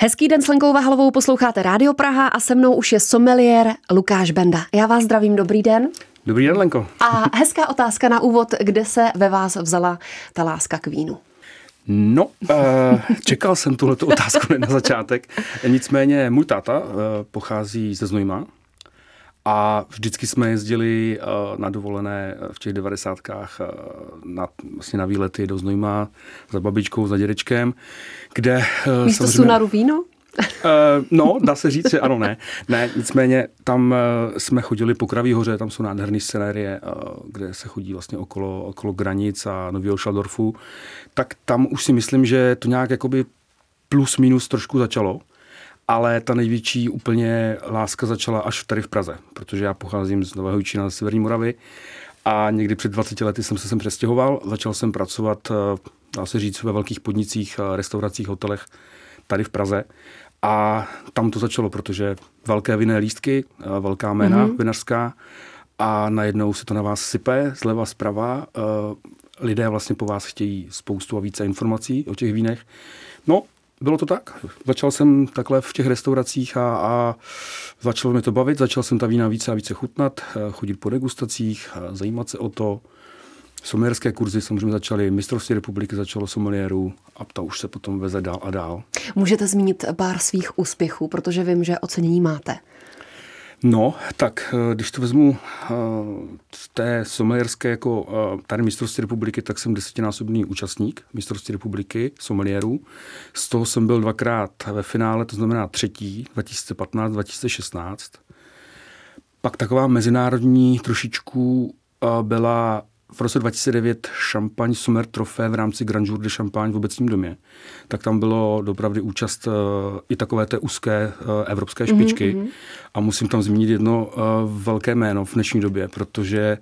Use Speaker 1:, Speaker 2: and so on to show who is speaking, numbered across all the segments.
Speaker 1: Hezký den s Lenkou Vahlovou, posloucháte Rádio Praha a se mnou už je someliér Lukáš Benda. Já vás zdravím, dobrý den.
Speaker 2: Dobrý den, Lenko.
Speaker 1: A hezká otázka na úvod, kde se ve vás vzala ta láska k vínu?
Speaker 2: No, uh, čekal jsem tuhle otázku na začátek. Nicméně můj táta uh, pochází ze Znojma a vždycky jsme jezdili uh, na dovolené v těch devadesátkách uh, na, vlastně na výlety do Znojma za babičkou, za dědečkem, kde...
Speaker 1: Uh, Místo samozřejmě... Sunaru víno?
Speaker 2: Uh, no, dá se říct, že ano, ne. Ne, nicméně tam uh, jsme chodili po Kraví hoře, tam jsou nádherné scenérie, uh, kde se chodí vlastně okolo, okolo Granic a Nového Šaldorfu. Tak tam už si myslím, že to nějak jakoby plus minus trošku začalo. Ale ta největší úplně láska začala až tady v Praze, protože já pocházím z Nového Jičína, z Severní Moravy a někdy před 20 lety jsem se sem přestěhoval. Začal jsem pracovat, dá se říct, ve velkých podnicích, restauracích, hotelech tady v Praze. A tam to začalo, protože velké vinné lístky, eh, velká jména mm-hmm. vinařská a najednou se to na vás sype zleva zprava. Eh, lidé vlastně po vás chtějí spoustu a více informací o těch vínech. No, bylo to tak. Začal jsem takhle v těch restauracích a, a začalo mě to bavit. Začal jsem ta vína více a více chutnat, eh, chodit po degustacích, zajímat se o to. Sommeliérské kurzy samozřejmě začaly, mistrovství republiky začalo someliérů a to už se potom veze dál a dál.
Speaker 1: Můžete zmínit pár svých úspěchů, protože vím, že ocenění máte.
Speaker 2: No, tak eh, když to vezmu eh, z té sommelierské jako eh, tady mistrovství republiky, tak jsem desetinásobný účastník mistrovství republiky sommelierů. Z toho jsem byl dvakrát ve finále, to znamená třetí, 2015-2016. Pak taková mezinárodní trošičku byla v roce 2009 Champagne Summer Trofé v rámci Grand Jour de Champagne v obecním domě, tak tam bylo dopravdy účast uh, i takové té úzké uh, evropské mhm, špičky. Mm-hmm. A musím tam zmínit jedno uh, velké jméno v dnešní době, protože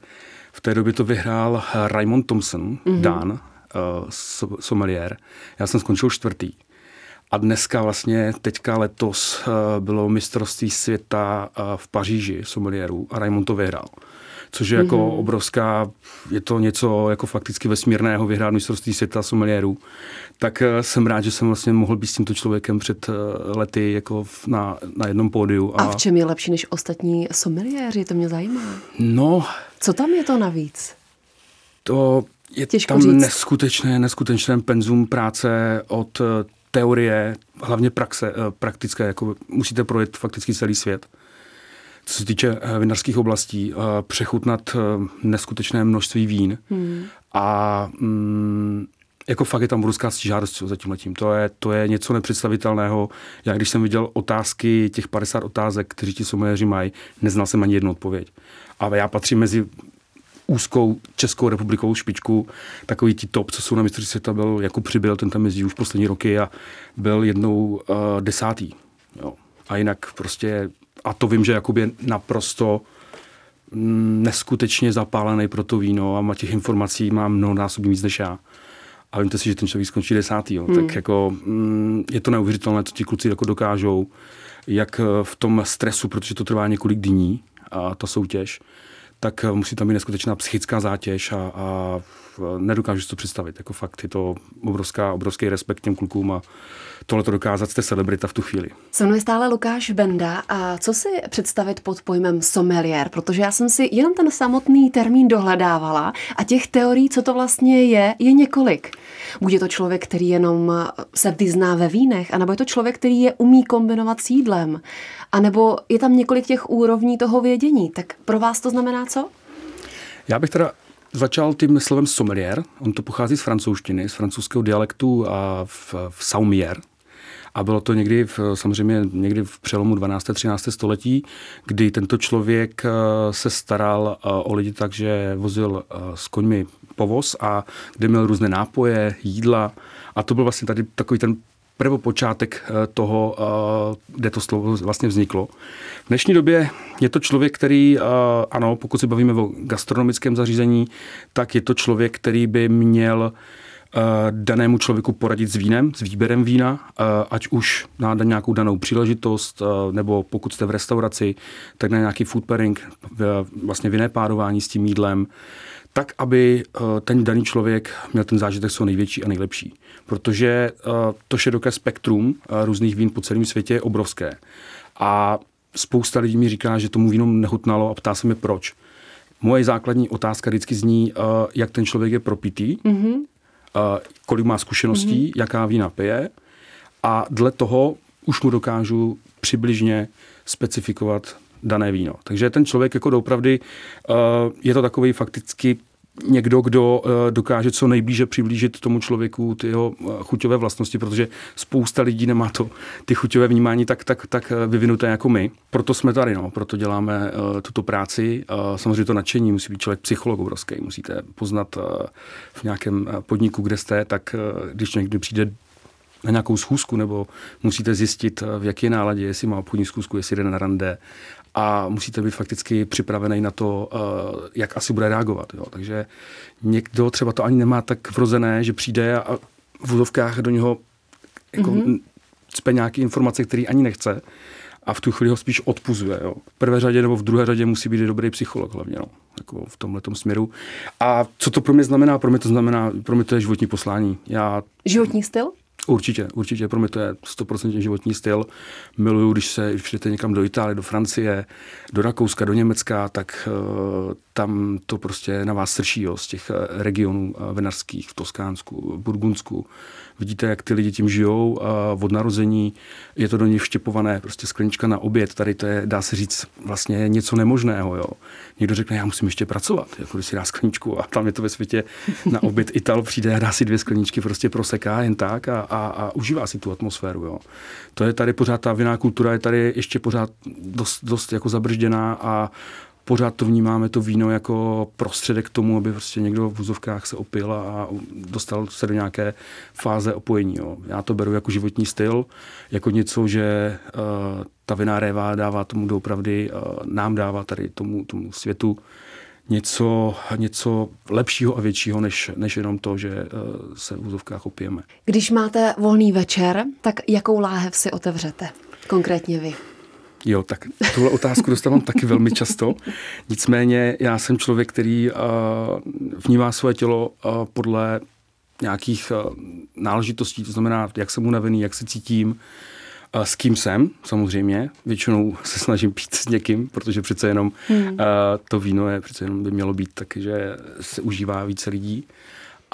Speaker 2: v té době to vyhrál Raymond Thompson, mm-hmm. Dan, uh, sommelier. Já jsem skončil čtvrtý. A dneska vlastně, teďka letos, bylo mistrovství světa v Paříži sommelierů a Raymond to vyhrál což je jako mm-hmm. obrovská, je to něco jako fakticky vesmírného vyhrát mistrovství světa someliérů. Tak eh, jsem rád, že jsem vlastně mohl být s tímto člověkem před eh, lety jako na, na jednom pódiu.
Speaker 1: A... a v čem je lepší než ostatní someliéři? To mě zajímá.
Speaker 2: No.
Speaker 1: Co tam je to navíc?
Speaker 2: To je Těžko tam říct. neskutečné, neskutečné penzum práce od eh, teorie, hlavně praxe, praktické, jako musíte projet fakticky celý svět co se týče eh, vinařských oblastí, eh, přechutnat eh, neskutečné množství vín hmm. a mm, jako fakt je tam obrovská stížádost za tím letím. To je, to je něco nepředstavitelného. Já když jsem viděl otázky, těch 50 otázek, kteří ti sommeliéři mají, neznal jsem ani jednu odpověď. A já patřím mezi úzkou Českou republikou špičku, takový ti top, co jsou na mistrovství světa, byl jako přibyl, ten tam jezdí už poslední roky a byl jednou uh, desátý. Jo. A jinak prostě a to vím, že Jakub je naprosto mm, neskutečně zapálený pro to víno a těch informací má mnohonásobně víc než já. A vímte si, že ten člověk skončí desátý. Jo. Hmm. Tak jako mm, je to neuvěřitelné, co ti kluci jako dokážou, jak v tom stresu, protože to trvá několik dní a ta soutěž, tak musí tam být neskutečná psychická zátěž a, a nedokážu si to představit. Jako fakt je to obrovská, obrovský respekt těm klukům a tohle to dokázat, jste celebrita v tu chvíli.
Speaker 1: Se mnou je stále Lukáš Benda a co si představit pod pojmem sommelier, protože já jsem si jenom ten samotný termín dohledávala a těch teorií, co to vlastně je, je několik. Bude to člověk, který jenom se vyzná ve vínech, anebo je to člověk, který je umí kombinovat s jídlem, anebo je tam několik těch úrovní toho vědění. Tak pro vás to znamená co?
Speaker 2: Já bych teda začal tím slovem sommelier. On to pochází z francouzštiny, z francouzského dialektu a v, v saumier, a bylo to někdy, v, samozřejmě někdy v přelomu 12. 13. století, kdy tento člověk eh, se staral eh, o lidi tak, že vozil eh, s koňmi povoz a kde měl různé nápoje, jídla. A to byl vlastně tady takový ten prvopočátek toho, kde to slovo vlastně vzniklo. V dnešní době je to člověk, který, ano, pokud se bavíme o gastronomickém zařízení, tak je to člověk, který by měl Eh, danému člověku poradit s vínem, s výběrem vína, eh, ať už na nějakou danou příležitost, eh, nebo pokud jste v restauraci, tak na nějaký food pairing, vlastně vinné párování s tím jídlem. Tak, aby ten daný člověk měl ten zážitek co největší a nejlepší. Protože to široké spektrum různých vín po celém světě je obrovské. A spousta lidí mi říká, že tomu víno nehutnalo a ptá se mi proč. Moje základní otázka vždycky zní, jak ten člověk je propitý, mm-hmm. kolik má zkušeností, mm-hmm. jaká vína pije a dle toho už mu dokážu přibližně specifikovat dané víno. Takže ten člověk jako doopravdy je to takový fakticky někdo, kdo eh, dokáže co nejblíže přiblížit tomu člověku ty jeho eh, chuťové vlastnosti, protože spousta lidí nemá to, ty chuťové vnímání tak, tak, tak eh, vyvinuté jako my. Proto jsme tady, no, proto děláme tuto práci. Samozřejmě to nadšení musí být člověk psycholog obrovský, musíte poznat v nějakém podniku, kde jste, tak když někdo přijde na nějakou schůzku, nebo musíte zjistit, v jaké náladě, jestli má obchodní schůzku, jestli jde na rande a musíte být fakticky připravený na to, eh, jak asi bude reagovat. Jo. Takže někdo třeba to ani nemá tak vrozené, že přijde a v úzovkách do něho jako mm-hmm. cpe nějaké informace, které ani nechce a v tu chvíli ho spíš odpuzuje. Jo. V prvé řadě nebo v druhé řadě musí být dobrý psycholog hlavně no, jako v tomhle směru. A co to pro mě znamená? Pro mě to znamená, pro mě to je životní poslání. Já...
Speaker 1: Životní styl?
Speaker 2: Určitě, určitě. Pro mě to je 100% životní styl. Miluju, když se když někam do Itálie, do Francie, do Rakouska, do Německa, tak uh, tam to prostě na vás srší jo, z těch eh, regionů uh, vinařských v Toskánsku, v Burgundsku. Vidíte, jak ty lidi tím žijou uh, od narození. Je to do nich vštěpované, prostě sklenička na oběd. Tady to je, dá se říct, vlastně něco nemožného. Jo. Někdo řekne, já musím ještě pracovat, jako když si dá skleničku a tam je to ve světě na oběd Ital přijde a dá si dvě skleničky, prostě proseká jen tak a, a, a užívá si tu atmosféru. Jo. To je tady pořád, ta vinná kultura je tady ještě pořád dost, dost jako zabržděná a pořád to vnímáme, to víno jako prostředek k tomu, aby prostě někdo v vůzovkách se opil a dostal se do nějaké fáze opojení. Jo. Já to beru jako životní styl, jako něco, že uh, ta viná réva dává tomu doopravdy, uh, nám dává tady tomu, tomu světu něco, něco lepšího a většího, než, než jenom to, že uh, se v vůzovkách opijeme.
Speaker 1: Když máte volný večer, tak jakou láhev si otevřete? Konkrétně vy.
Speaker 2: Jo, tak tuhle otázku dostávám taky velmi často. Nicméně já jsem člověk, který uh, vnímá své tělo uh, podle nějakých uh, náležitostí, to znamená, jak jsem unavený, jak se cítím, uh, s kým jsem, samozřejmě. Většinou se snažím pít s někým, protože přece jenom hmm. uh, to víno je přece jenom by mělo být taky, že se užívá více lidí.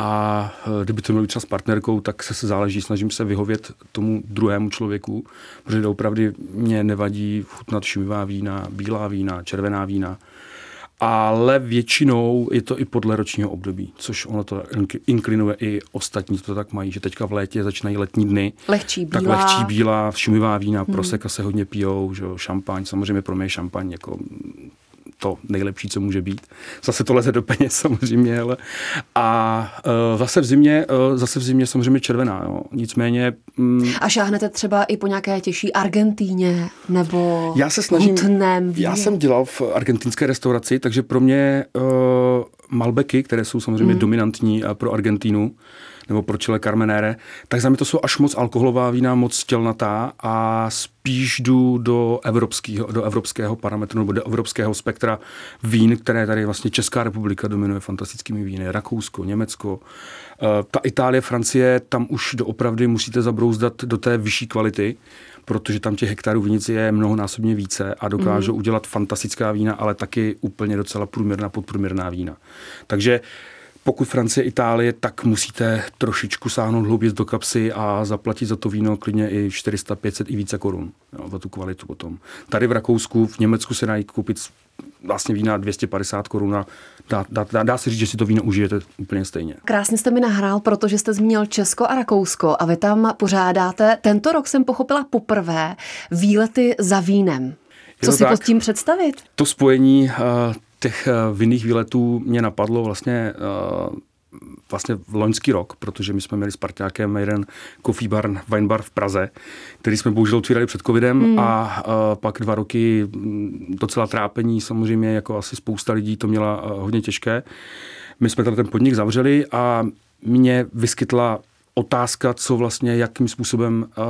Speaker 2: A e, kdyby to měl třeba s partnerkou, tak se, se záleží, snažím se vyhovět tomu druhému člověku, protože opravdu mě nevadí chutnat šumivá vína, bílá vína, červená vína, ale většinou je to i podle ročního období, což ono to inklinuje i ostatní, to tak mají, že teďka v létě začínají letní dny.
Speaker 1: Lehčí bílá.
Speaker 2: Tak lehčí bílá, šumivá vína, hmm. proseka se hodně pijou, že šampaň, samozřejmě pro mě šampaň jako to nejlepší, co může být. Zase to leze do peněz samozřejmě, ale a uh, zase v zimě, uh, zase v zimě samozřejmě červená, jo. Nicméně...
Speaker 1: Mm, a šáhnete třeba i po nějaké těžší Argentíně nebo
Speaker 2: já se snažím,
Speaker 1: víně.
Speaker 2: Já jsem dělal v argentinské restauraci, takže pro mě uh, Malbeky, které jsou samozřejmě mm. dominantní pro Argentínu, nebo pro Chile Carmenere, tak za mě to jsou až moc alkoholová vína, moc tělnatá a spíš jdu do evropského, do evropského parametru nebo do evropského spektra vín, které tady vlastně Česká republika dominuje fantastickými víny. Rakousko, Německo, eh, ta Itálie, Francie, tam už doopravdy musíte zabrouzdat do té vyšší kvality, protože tam těch hektarů vinic je mnohonásobně více a dokážou mm. udělat fantastická vína, ale taky úplně docela průměrná, podprůměrná vína. Takže pokud Francie, Itálie, tak musíte trošičku sáhnout hlouběji do kapsy a zaplatit za to víno klidně i 400, 500 i více korun jo, za tu kvalitu potom. Tady v Rakousku, v Německu se dají koupit vlastně vína 250 korun a dá, dá, dá, dá se říct, že si to víno užijete úplně stejně.
Speaker 1: Krásně jste mi nahrál, protože jste zmínil Česko a Rakousko a vy tam pořádáte, tento rok jsem pochopila poprvé, výlety za vínem. Co si tak, pod tím představit?
Speaker 2: To spojení uh, těch eh, vinných výletů mě napadlo vlastně eh, vlastně v loňský rok, protože my jsme měli s parťákem jeden coffee bar, wine bar v Praze, který jsme bohužel otvírali před covidem mm. a, a pak dva roky mm, docela trápení, samozřejmě jako asi spousta lidí to měla eh, hodně těžké. My jsme ten podnik zavřeli a mě vyskytla otázka, co vlastně, jakým způsobem uh,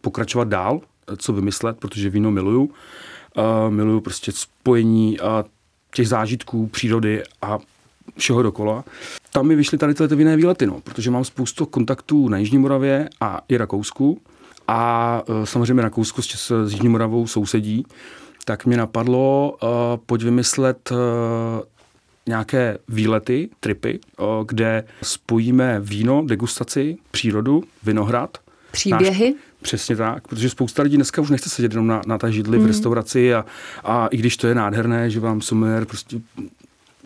Speaker 2: pokračovat dál, co vymyslet, protože víno miluju. Uh, miluju prostě spojení uh, těch zážitků, přírody a všeho dokola. Tam mi vyšly tady tyhle vinné výlety, no, protože mám spoustu kontaktů na Jižní Moravě a i Rakousku. A e, samozřejmě Rakousko s, s Jižní Moravou sousedí. Tak mě napadlo, uh, pojď vymyslet uh, nějaké výlety, tripy, uh, kde spojíme víno, degustaci, přírodu, vinohrad.
Speaker 1: Příběhy? Náš,
Speaker 2: Přesně tak, protože spousta lidí dneska už nechce sedět jenom na, na té židli mm. v restauraci a, a i když to je nádherné, že vám sommelier prostě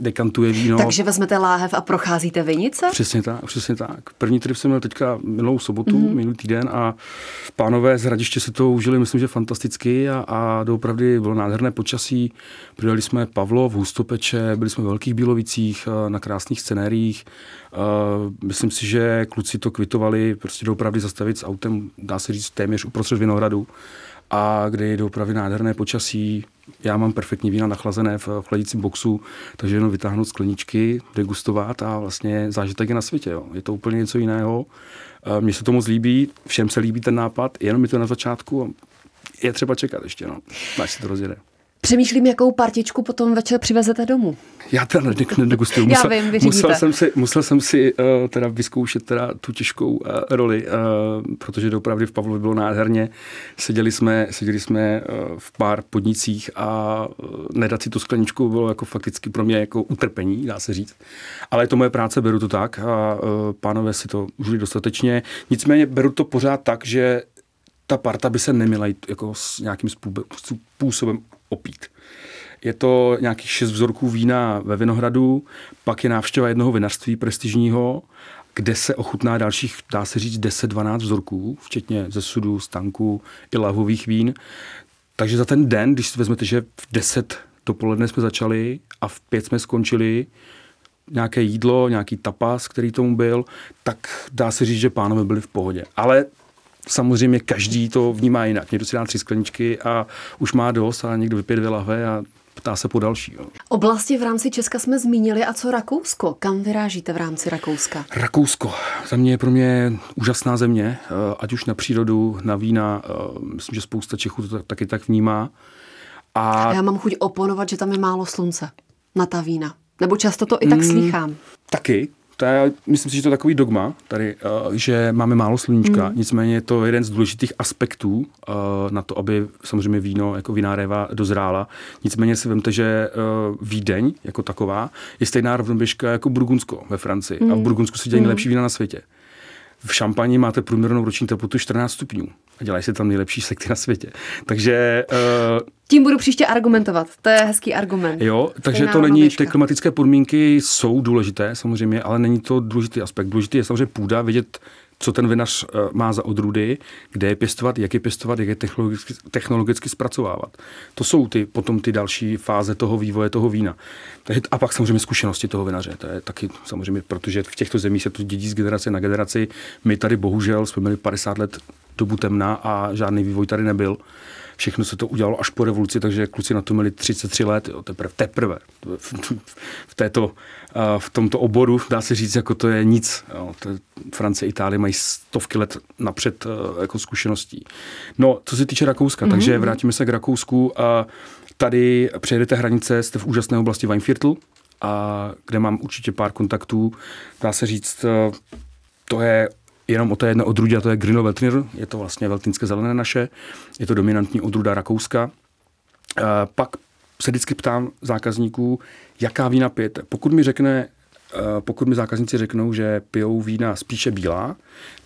Speaker 2: dekantuje víno.
Speaker 1: Takže vezmete láhev a procházíte vinice?
Speaker 2: Přesně tak, přesně tak. První trip jsem měl teďka minulou sobotu, mm-hmm. minulý týden a pánové z Hradiště si to užili, myslím, že fantasticky a, a doopravdy bylo nádherné počasí. Přidali jsme Pavlo v Hustopeče, byli jsme v Velkých Bílovicích eh, na krásných scenériích. Uh, myslím si, že kluci to kvitovali, prostě doopravdy zastavit s autem, dá se říct, téměř uprostřed Vinohradu a kdy je opravdu nádherné počasí. Já mám perfektní vína nachlazené v, v chladícím boxu, takže jenom vytáhnout skleničky, degustovat a vlastně zážitek je na světě. Jo. Je to úplně něco jiného. Mně se to moc líbí, všem se líbí ten nápad, jenom mi to na začátku je třeba čekat ještě, no, až se to rozjede.
Speaker 1: Přemýšlím, jakou partičku potom večer přivezete domů.
Speaker 2: Já teda nedegustuju.
Speaker 1: Musel, Já vím,
Speaker 2: musel jsem si, musel jsem si uh, teda vyzkoušet teda tu těžkou uh, roli, uh, protože opravdu v Pavlovi bylo nádherně. Seděli jsme, seděli jsme uh, v pár podnicích a uh, nedat si tu skleničku bylo jako fakticky pro mě jako utrpení, dá se říct. Ale je to moje práce, beru to tak a uh, pánové si to užili dostatečně. Nicméně beru to pořád tak, že ta parta by se neměla jít jako s nějakým způsobem opít. Je to nějakých šest vzorků vína ve Vinohradu, pak je návštěva jednoho vinařství prestižního, kde se ochutná dalších, dá se říct, 10-12 vzorků, včetně ze sudu, stanku i lavových vín. Takže za ten den, když si vezmete, že v 10 dopoledne jsme začali a v 5 jsme skončili, nějaké jídlo, nějaký tapas, který tomu byl, tak dá se říct, že pánové byli v pohodě. Ale samozřejmě každý to vnímá jinak. Někdo si dá tři skleničky a už má dost a někdo vypije dvě lahve a ptá se po další. Jo.
Speaker 1: Oblasti v rámci Česka jsme zmínili a co Rakousko? Kam vyrážíte v rámci Rakouska?
Speaker 2: Rakousko. Za mě je pro mě úžasná země, eh, ať už na přírodu, na vína. Eh, myslím, že spousta Čechů to taky tak vnímá.
Speaker 1: A... Já mám chuť oponovat, že tam je málo slunce na ta vína. Nebo často to i tak mm, slýchám.
Speaker 2: Taky, to je, myslím si, že to je takový dogma tady, uh, že máme málo sluníčka, mm. nicméně je to jeden z důležitých aspektů uh, na to, aby samozřejmě víno jako vináréva dozrála. Nicméně si vemte, že uh, Vídeň jako taková je stejná rovnoběžka jako Burgundsko ve Francii mm. a v Burgundsku se dělají mm. nejlepší vína na světě. V šampani máte průměrnou roční teplotu 14 stupňů a dělají se tam nejlepší sekty na světě. Takže...
Speaker 1: Uh, Tím budu příště argumentovat. To je hezký argument.
Speaker 2: Jo, takže to není, ty klimatické podmínky jsou důležité samozřejmě, ale není to důležitý aspekt. Důležitý je samozřejmě půda, vidět co ten vinař eh, má za odrůdy, kde je pěstovat, jak je pěstovat, jak je technologicky, technologicky zpracovávat. To jsou ty, potom ty další fáze toho vývoje toho vína. A pak samozřejmě zkušenosti toho vinaře. To je taky samozřejmě, protože v těchto zemích se to dědí z generace na generaci. My tady bohužel jsme měli 50 let dobu temna a žádný vývoj tady nebyl. Všechno se to udělalo až po revoluci, takže kluci na to měli 33 let, jo, teprve, teprve v, této, v tomto oboru, dá se říct, jako to je nic. Jo, to je, Francie, Itálie mají stovky let napřed jako zkušeností. No, co se týče Rakouska, mm-hmm. takže vrátíme se k Rakousku. A tady přejedete hranice, jste v úžasné oblasti Weinviertel, a kde mám určitě pár kontaktů. Dá se říct, to je jenom o té jedné odrůdě, a to je Grino Veltnir, je to vlastně veltinské zelené naše, je to dominantní odrůda Rakouska. E, pak se vždycky ptám zákazníků, jaká vína pijete. Pokud mi řekne, e, pokud mi zákazníci řeknou, že pijou vína spíše bílá,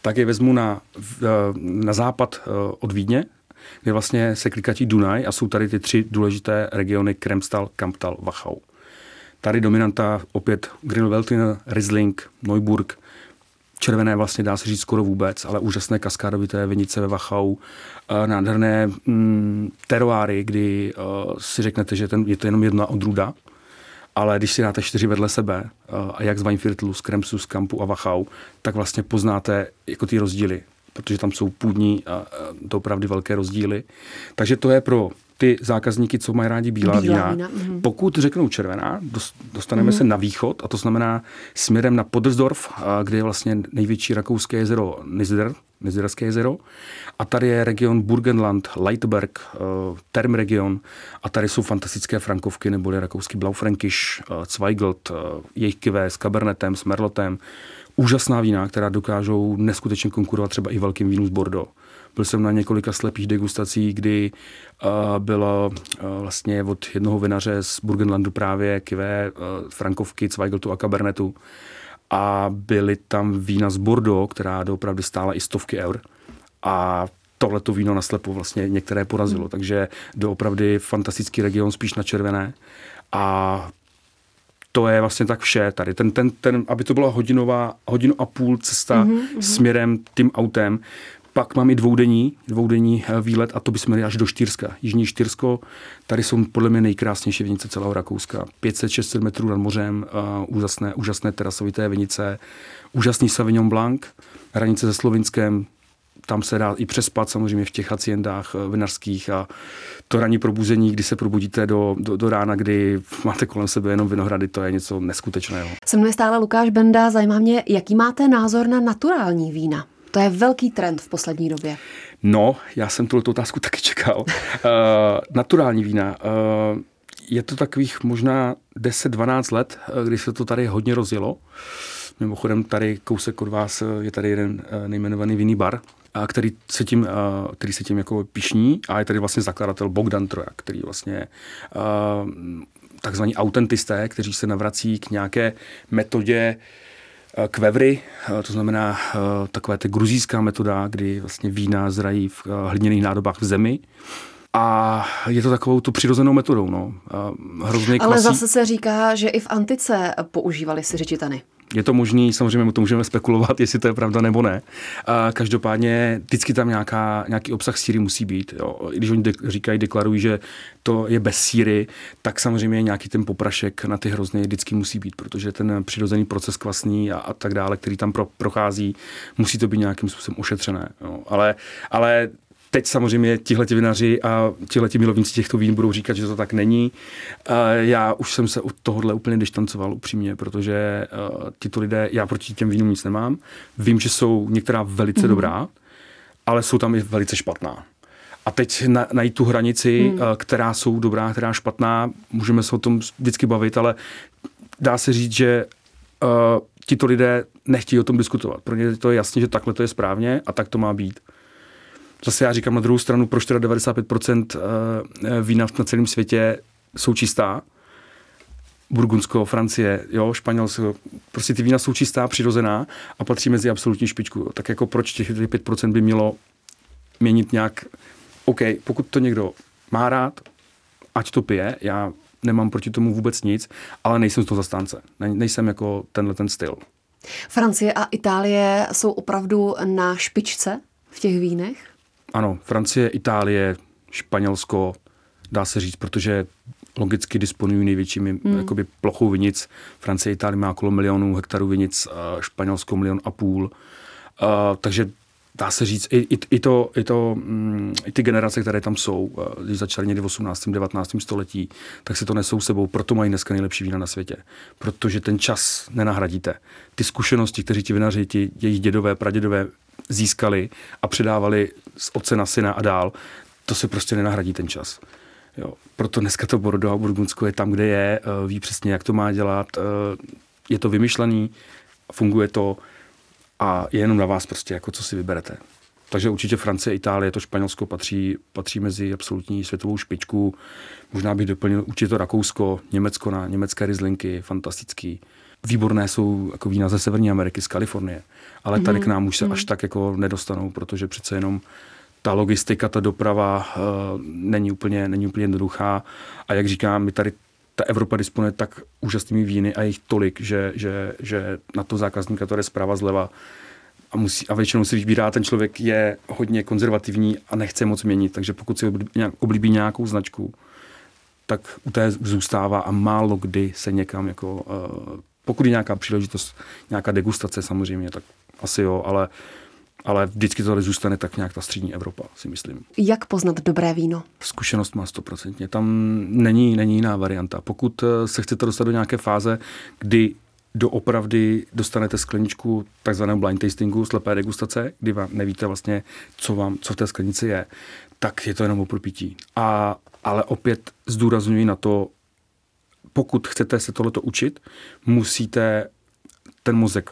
Speaker 2: tak je vezmu na, e, na západ od Vídně, kde vlastně se klikatí Dunaj a jsou tady ty tři důležité regiony Kremstal, Kamptal, Wachau. Tady dominanta opět Veltliner, Riesling, Neuburg, červené vlastně dá se říct skoro vůbec, ale úžasné kaskádovité vinice ve Wachau, eh, nádherné mm, teroáry, kdy uh, si řeknete, že ten, je to jenom jedna odrůda, ale když si dáte čtyři vedle sebe, uh, a jak z Weinviertlu, z Kremsu, z Kampu a Wachau, tak vlastně poznáte jako ty rozdíly, protože tam jsou půdní a, a to opravdu velké rozdíly. Takže to je pro ty zákazníky, co mají rádi bílá, bílá vína. vína. Mm. Pokud řeknou červená, dostaneme mm. se na východ, a to znamená směrem na Podrsdorf, kde je vlastně největší rakouské jezero Nizder, Mezirské jezero. A tady je region Burgenland, Leitberg, uh, Term region a tady jsou fantastické frankovky, neboli rakouský Blaufränkisch, uh, Zweigelt, uh, jejich kivé s Cabernetem, s Merlotem. Úžasná vína, která dokážou neskutečně konkurovat třeba i velkým vínům z Bordeaux. Byl jsem na několika slepých degustací, kdy uh, bylo uh, vlastně od jednoho vinaře z Burgenlandu právě kivé uh, frankovky, Zweigeltu a Cabernetu a byly tam vína z Bordeaux, která doopravdy stála i stovky eur. A tohle to víno naslepo vlastně některé porazilo. Hmm. Takže doopravdy fantastický region, spíš na červené. A to je vlastně tak vše tady. Ten, ten, ten, aby to byla hodinová, hodinu a půl cesta mm-hmm. směrem tím autem, pak mám i dvoudenní, dvoudenní eh, výlet a to bychom měli až do Štýrska. Jižní Štýrsko, tady jsou podle mě nejkrásnější vinice celého Rakouska. 500-600 metrů nad mořem, uh, úžasné, úžasné terasovité vinice, úžasný Sauvignon Blanc, hranice se Slovinskem, tam se dá i přespat samozřejmě v těch haciendách eh, vinařských a to ranní probuzení, kdy se probudíte do, do, do rána, kdy máte kolem sebe jenom vinohrady, to je něco neskutečného.
Speaker 1: Se mnou je stále Lukáš Benda, zajímá mě, jaký máte názor na naturální vína? To je velký trend v poslední době.
Speaker 2: No, já jsem tuto otázku taky čekal. uh, naturální vína. Uh, je to takových možná 10-12 let, uh, kdy se to tady hodně rozjelo. Mimochodem tady kousek od vás je tady jeden nejmenovaný vinný bar, který se tím, který se tím jako pišní a je tady vlastně zakladatel Bogdan Trojak, který vlastně takzvaní autentisté, kteří se navrací k nějaké metodě Eh, kvevry, eh, to znamená eh, takové ta gruzíská metoda, kdy vlastně vína zrají v hliněných nádobách v zemi. A je to takovou tu přirozenou metodou. No.
Speaker 1: Hrozný Ale klasí... zase se říká, že i v antice používali si řečitany.
Speaker 2: Je to možný, samozřejmě to můžeme spekulovat, jestli to je pravda nebo ne. A každopádně vždycky tam nějaká, nějaký obsah síry musí být. Jo. I když oni de- říkají, deklarují, že to je bez síry, tak samozřejmě nějaký ten poprašek na ty hrozny vždycky musí být, protože ten přirozený proces kvasný a, a tak dále, který tam pro, prochází, musí to být nějakým způsobem ošetřené. Jo. Ale, ale Teď samozřejmě tihle vinaři a tihle milovníci těchto vín budou říkat, že to tak není. Já už jsem se od tohohle úplně distancoval upřímně, protože eh, tyto lidé, já proti těm vínům nic nemám. Vím, že jsou některá velice mm-hmm. dobrá, ale jsou tam i velice špatná. A teď na, najít tu hranici, mm. která jsou dobrá, která špatná, můžeme se o tom vždycky bavit, ale dá se říct, že uh, tito lidé nechtějí o tom diskutovat. Pro ně to je jasně, že takhle to je správně a tak to má být. Zase já říkám na druhou stranu, proč teda 95% eh, vína na celém světě jsou čistá. Burgundsko, Francie, jo, Španělsko, prostě ty vína jsou čistá, přirozená a patří mezi absolutní špičku. Tak jako proč těch 5% by mělo měnit nějak, OK, pokud to někdo má rád, ať to pije, já nemám proti tomu vůbec nic, ale nejsem z toho zastánce. Ne, nejsem jako tenhle ten styl.
Speaker 1: Francie a Itálie jsou opravdu na špičce v těch vínech?
Speaker 2: Ano, Francie, Itálie, Španělsko, dá se říct, protože logicky disponují největšími hmm. jakoby, plochou vinic. Francie, Itálie má okolo milionu hektarů vinic, Španělsko milion a půl. Uh, takže dá se říct, i, i, i, to, i, to, mm, i ty generace, které tam jsou, když začaly někdy v 18. 19. století, tak si to nesou sebou, proto mají dneska nejlepší vína na světě. Protože ten čas nenahradíte. Ty zkušenosti, kteří ti vinaři, ti jejich dědové, pradědové získali a předávali z otce na syna a dál, to se prostě nenahradí ten čas. Jo. Proto dneska to Bordeaux a Burgundsko je tam, kde je, eh, ví přesně, jak to má dělat, eh, je to vymyšlený, funguje to a je jenom na vás prostě, jako co si vyberete. Takže určitě Francie, Itálie, to Španělsko patří, patří mezi absolutní světovou špičku. Možná bych doplnil určitě to Rakousko, Německo na německé rizlinky, fantastický. Výborné jsou jako vína ze Severní Ameriky, z Kalifornie ale tady k nám už se mm. až tak jako nedostanou, protože přece jenom ta logistika, ta doprava uh, není, úplně, není úplně jednoduchá. A jak říkám, my tady ta Evropa disponuje tak úžasnými víny a jich tolik, že, že, že na to zákazníka to jde zprava zleva. A, musí, a většinou si vybírá, ten člověk je hodně konzervativní a nechce moc měnit, takže pokud si oblíbí nějakou značku, tak u té zůstává a málo kdy se někam jako, uh, pokud je nějaká příležitost, nějaká degustace samozřejmě, tak asi jo, ale, ale vždycky to tady zůstane tak nějak ta střední Evropa, si myslím.
Speaker 1: Jak poznat dobré víno?
Speaker 2: Zkušenost má stoprocentně. Tam není, není jiná varianta. Pokud eh, se chcete dostat do nějaké fáze, kdy doopravdy dostanete skleničku takzvaného blind tastingu, slepé degustace, kdy vám nevíte vlastně, co, vám, co v té sklenici je, tak je to jenom o propití. A, ale opět zdůrazňuji na to, pokud chcete se tohleto učit, musíte ten mozek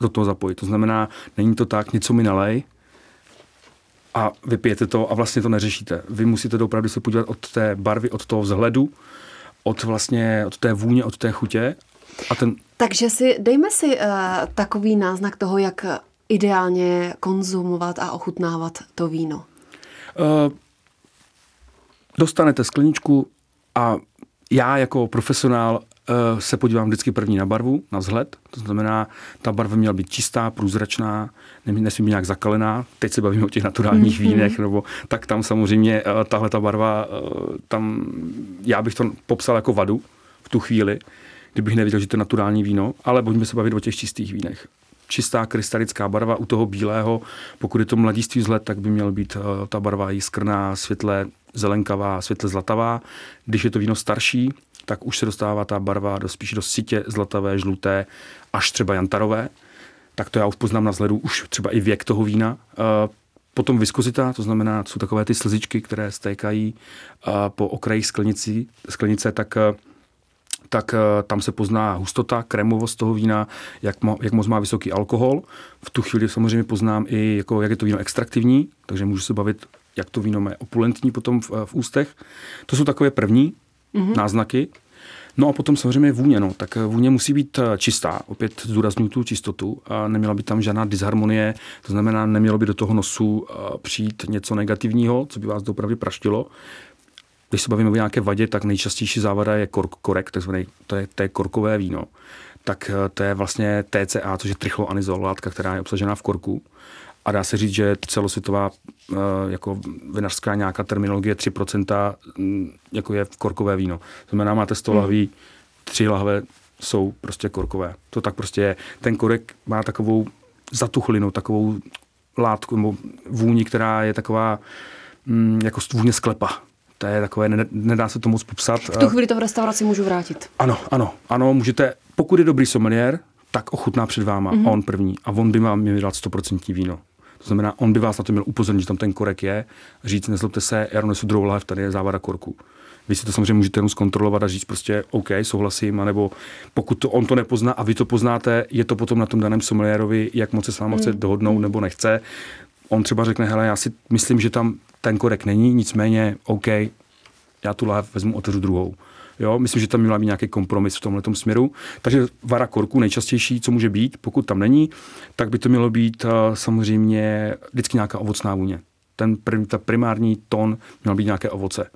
Speaker 2: do toho zapojit. To znamená, není to tak, něco mi nalej a vypijete to a vlastně to neřešíte. Vy musíte opravdu se podívat od té barvy, od toho vzhledu, od vlastně, od té vůně, od té chutě. A ten...
Speaker 1: Takže si, dejme si uh, takový náznak toho, jak ideálně konzumovat a ochutnávat to víno. Uh,
Speaker 2: dostanete skleničku a já jako profesionál se podívám vždycky první na barvu, na vzhled. To znamená, ta barva měla být čistá, průzračná, nesmí být nějak zakalená. Teď se bavíme o těch naturálních mm-hmm. vínech, nebo tak tam samozřejmě uh, tahle ta barva, uh, tam já bych to popsal jako vadu v tu chvíli, kdybych nevěděl, že to je naturální víno, ale pojďme se bavit o těch čistých vínech čistá krystalická barva u toho bílého. Pokud je to mladiství vzhled, tak by měl být uh, ta barva jiskrná, světle zelenkavá, světle zlatavá. Když je to víno starší, tak už se dostává ta barva do, spíš do sitě zlatavé, žluté, až třeba jantarové. Tak to já už poznám na vzhledu už třeba i věk toho vína. Uh, Potom viskozita, to znamená, jsou takové ty slzičky, které stékají uh, po okraji sklenici, sklenice, tak tak eh, tam se pozná hustota, krémovost toho vína, jak, mo, jak moc má vysoký alkohol. V tu chvíli samozřejmě poznám i, jako, jak je to víno extraktivní, takže můžu se bavit, jak to víno je opulentní potom v, v ústech. To jsou takové první mm-hmm. náznaky. No a potom samozřejmě vůně. No. Tak eh, vůně musí být eh, čistá, opět zdůraznuju tu čistotu. A neměla by tam žádná disharmonie, to znamená, nemělo by do toho nosu přijít něco negativního, co by vás opravdu praštilo. Když se bavíme o nějaké vadě, tak nejčastější závada je kork, korek, takzvaný, to je, to je korkové víno. Tak eh, to je vlastně TCA, což je trichloanizol, látka, která je obsažená v korku. A dá se říct, že celosvětová eh, jako vinařská nějaká terminologie 3% mm, jako je korkové víno. To znamená, máte 100 hmm. lahví, tři lahve jsou prostě korkové. To tak prostě je. Ten korek má takovou zatuchlinu, takovou látku nebo vůni, která je taková mm, jako vůně sklepa to je takové, nedá se to moc popsat.
Speaker 1: V tu chvíli to v restauraci můžu vrátit.
Speaker 2: Ano, ano, ano, můžete, pokud je dobrý sommelier, tak ochutná před váma, mm-hmm. on první. A on by vám měl dát 100% víno. To znamená, on by vás na to měl upozornit, že tam ten korek je, říct, nezlobte se, já nesu druhou lahev, tady je závada korku. Vy si to samozřejmě můžete jenom zkontrolovat a říct prostě OK, souhlasím, anebo pokud to, on to nepozná a vy to poznáte, je to potom na tom daném sommeliérovi, jak moc se s váma mm. chce dohodnout nebo nechce. On třeba řekne, hele, já si myslím, že tam ten korek není, nicméně OK, já tu láhev vezmu, otevřu druhou. Jo, myslím, že tam měla být nějaký kompromis v tomhle směru. Takže vara korku nejčastější, co může být, pokud tam není, tak by to mělo být uh, samozřejmě vždycky nějaká ovocná vůně. Ten prim, ta primární tón měl být nějaké ovoce.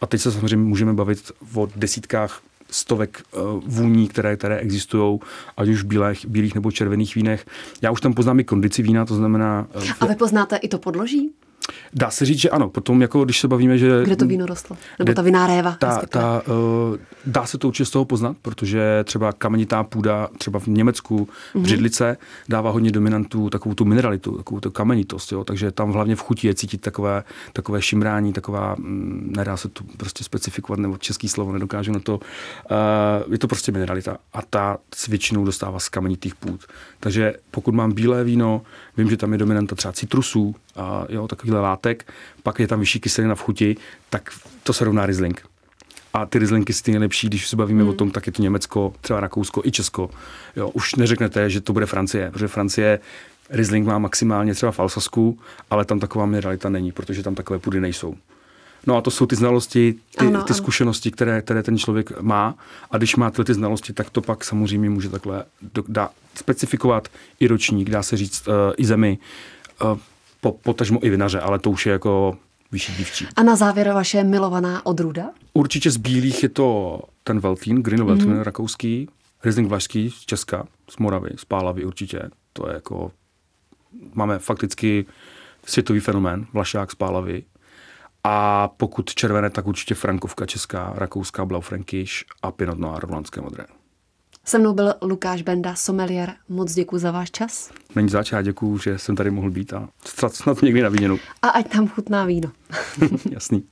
Speaker 2: A teď se samozřejmě můžeme bavit o desítkách stovek uh, vůní, které, které existují, ať už bílých, bílých nebo červených vínech. Já už tam poznám i kondici vína, to znamená...
Speaker 1: Uh, A vy poznáte i to podloží?
Speaker 2: Dá se říct, že ano. Potom, jako když se bavíme, že...
Speaker 1: Kde to víno rostlo? Nebo ta viná réva?
Speaker 2: Ta, ta, uh, dá se to určitě z toho poznat, protože třeba kamenitá půda, třeba v Německu, v mm-hmm. Židlice, dává hodně dominantů takovou tu mineralitu, takovou tu kamenitost. Jo? Takže tam hlavně v chuti je cítit takové, takové šimrání, taková, mm, nedá se to prostě specifikovat, nebo český slovo nedokážu na to. Uh, je to prostě mineralita a ta s většinou dostává z kamenitých půd. Takže pokud mám bílé víno, vím, že tam je dominanta třeba citrusů, a jo, takovýhle látek, pak je tam vyšší kyselina v chuti, tak to se rovná Riesling. A ty Rieslingy jsou ty nejlepší, když se bavíme hmm. o tom, tak je to Německo, třeba Rakousko i Česko. Jo, už neřeknete, že to bude Francie, protože Francie Riesling má maximálně třeba v Alsasku, ale tam taková mineralita není, protože tam takové půdy nejsou. No a to jsou ty znalosti, ty, ano, ty zkušenosti, které, které ten člověk má. A když má tyhle ty znalosti, tak to pak samozřejmě může takhle do, dá specifikovat i ročník, dá se říct uh, i zemi. Uh, po, potažmo i vinaře, ale to už je jako vyšší dívčí.
Speaker 1: A na závěr vaše milovaná odrůda?
Speaker 2: Určitě z bílých je to ten Veltlín, Green Veltlín, mm-hmm. rakouský, Riesling Vlašský z Česka, z Moravy, z Pálavy určitě. To je jako, máme fakticky světový fenomén, Vlašák z Pálavy. A pokud červené, tak určitě Frankovka česká, rakouská Blaufränkisch a Pinot Noir holandské modré.
Speaker 1: Se mnou byl Lukáš Benda, somelier. Moc děkuji za váš čas.
Speaker 2: Není zač, já děkuji, že jsem tady mohl být a snad někdy na víněnu.
Speaker 1: A ať tam chutná víno.
Speaker 2: Jasný.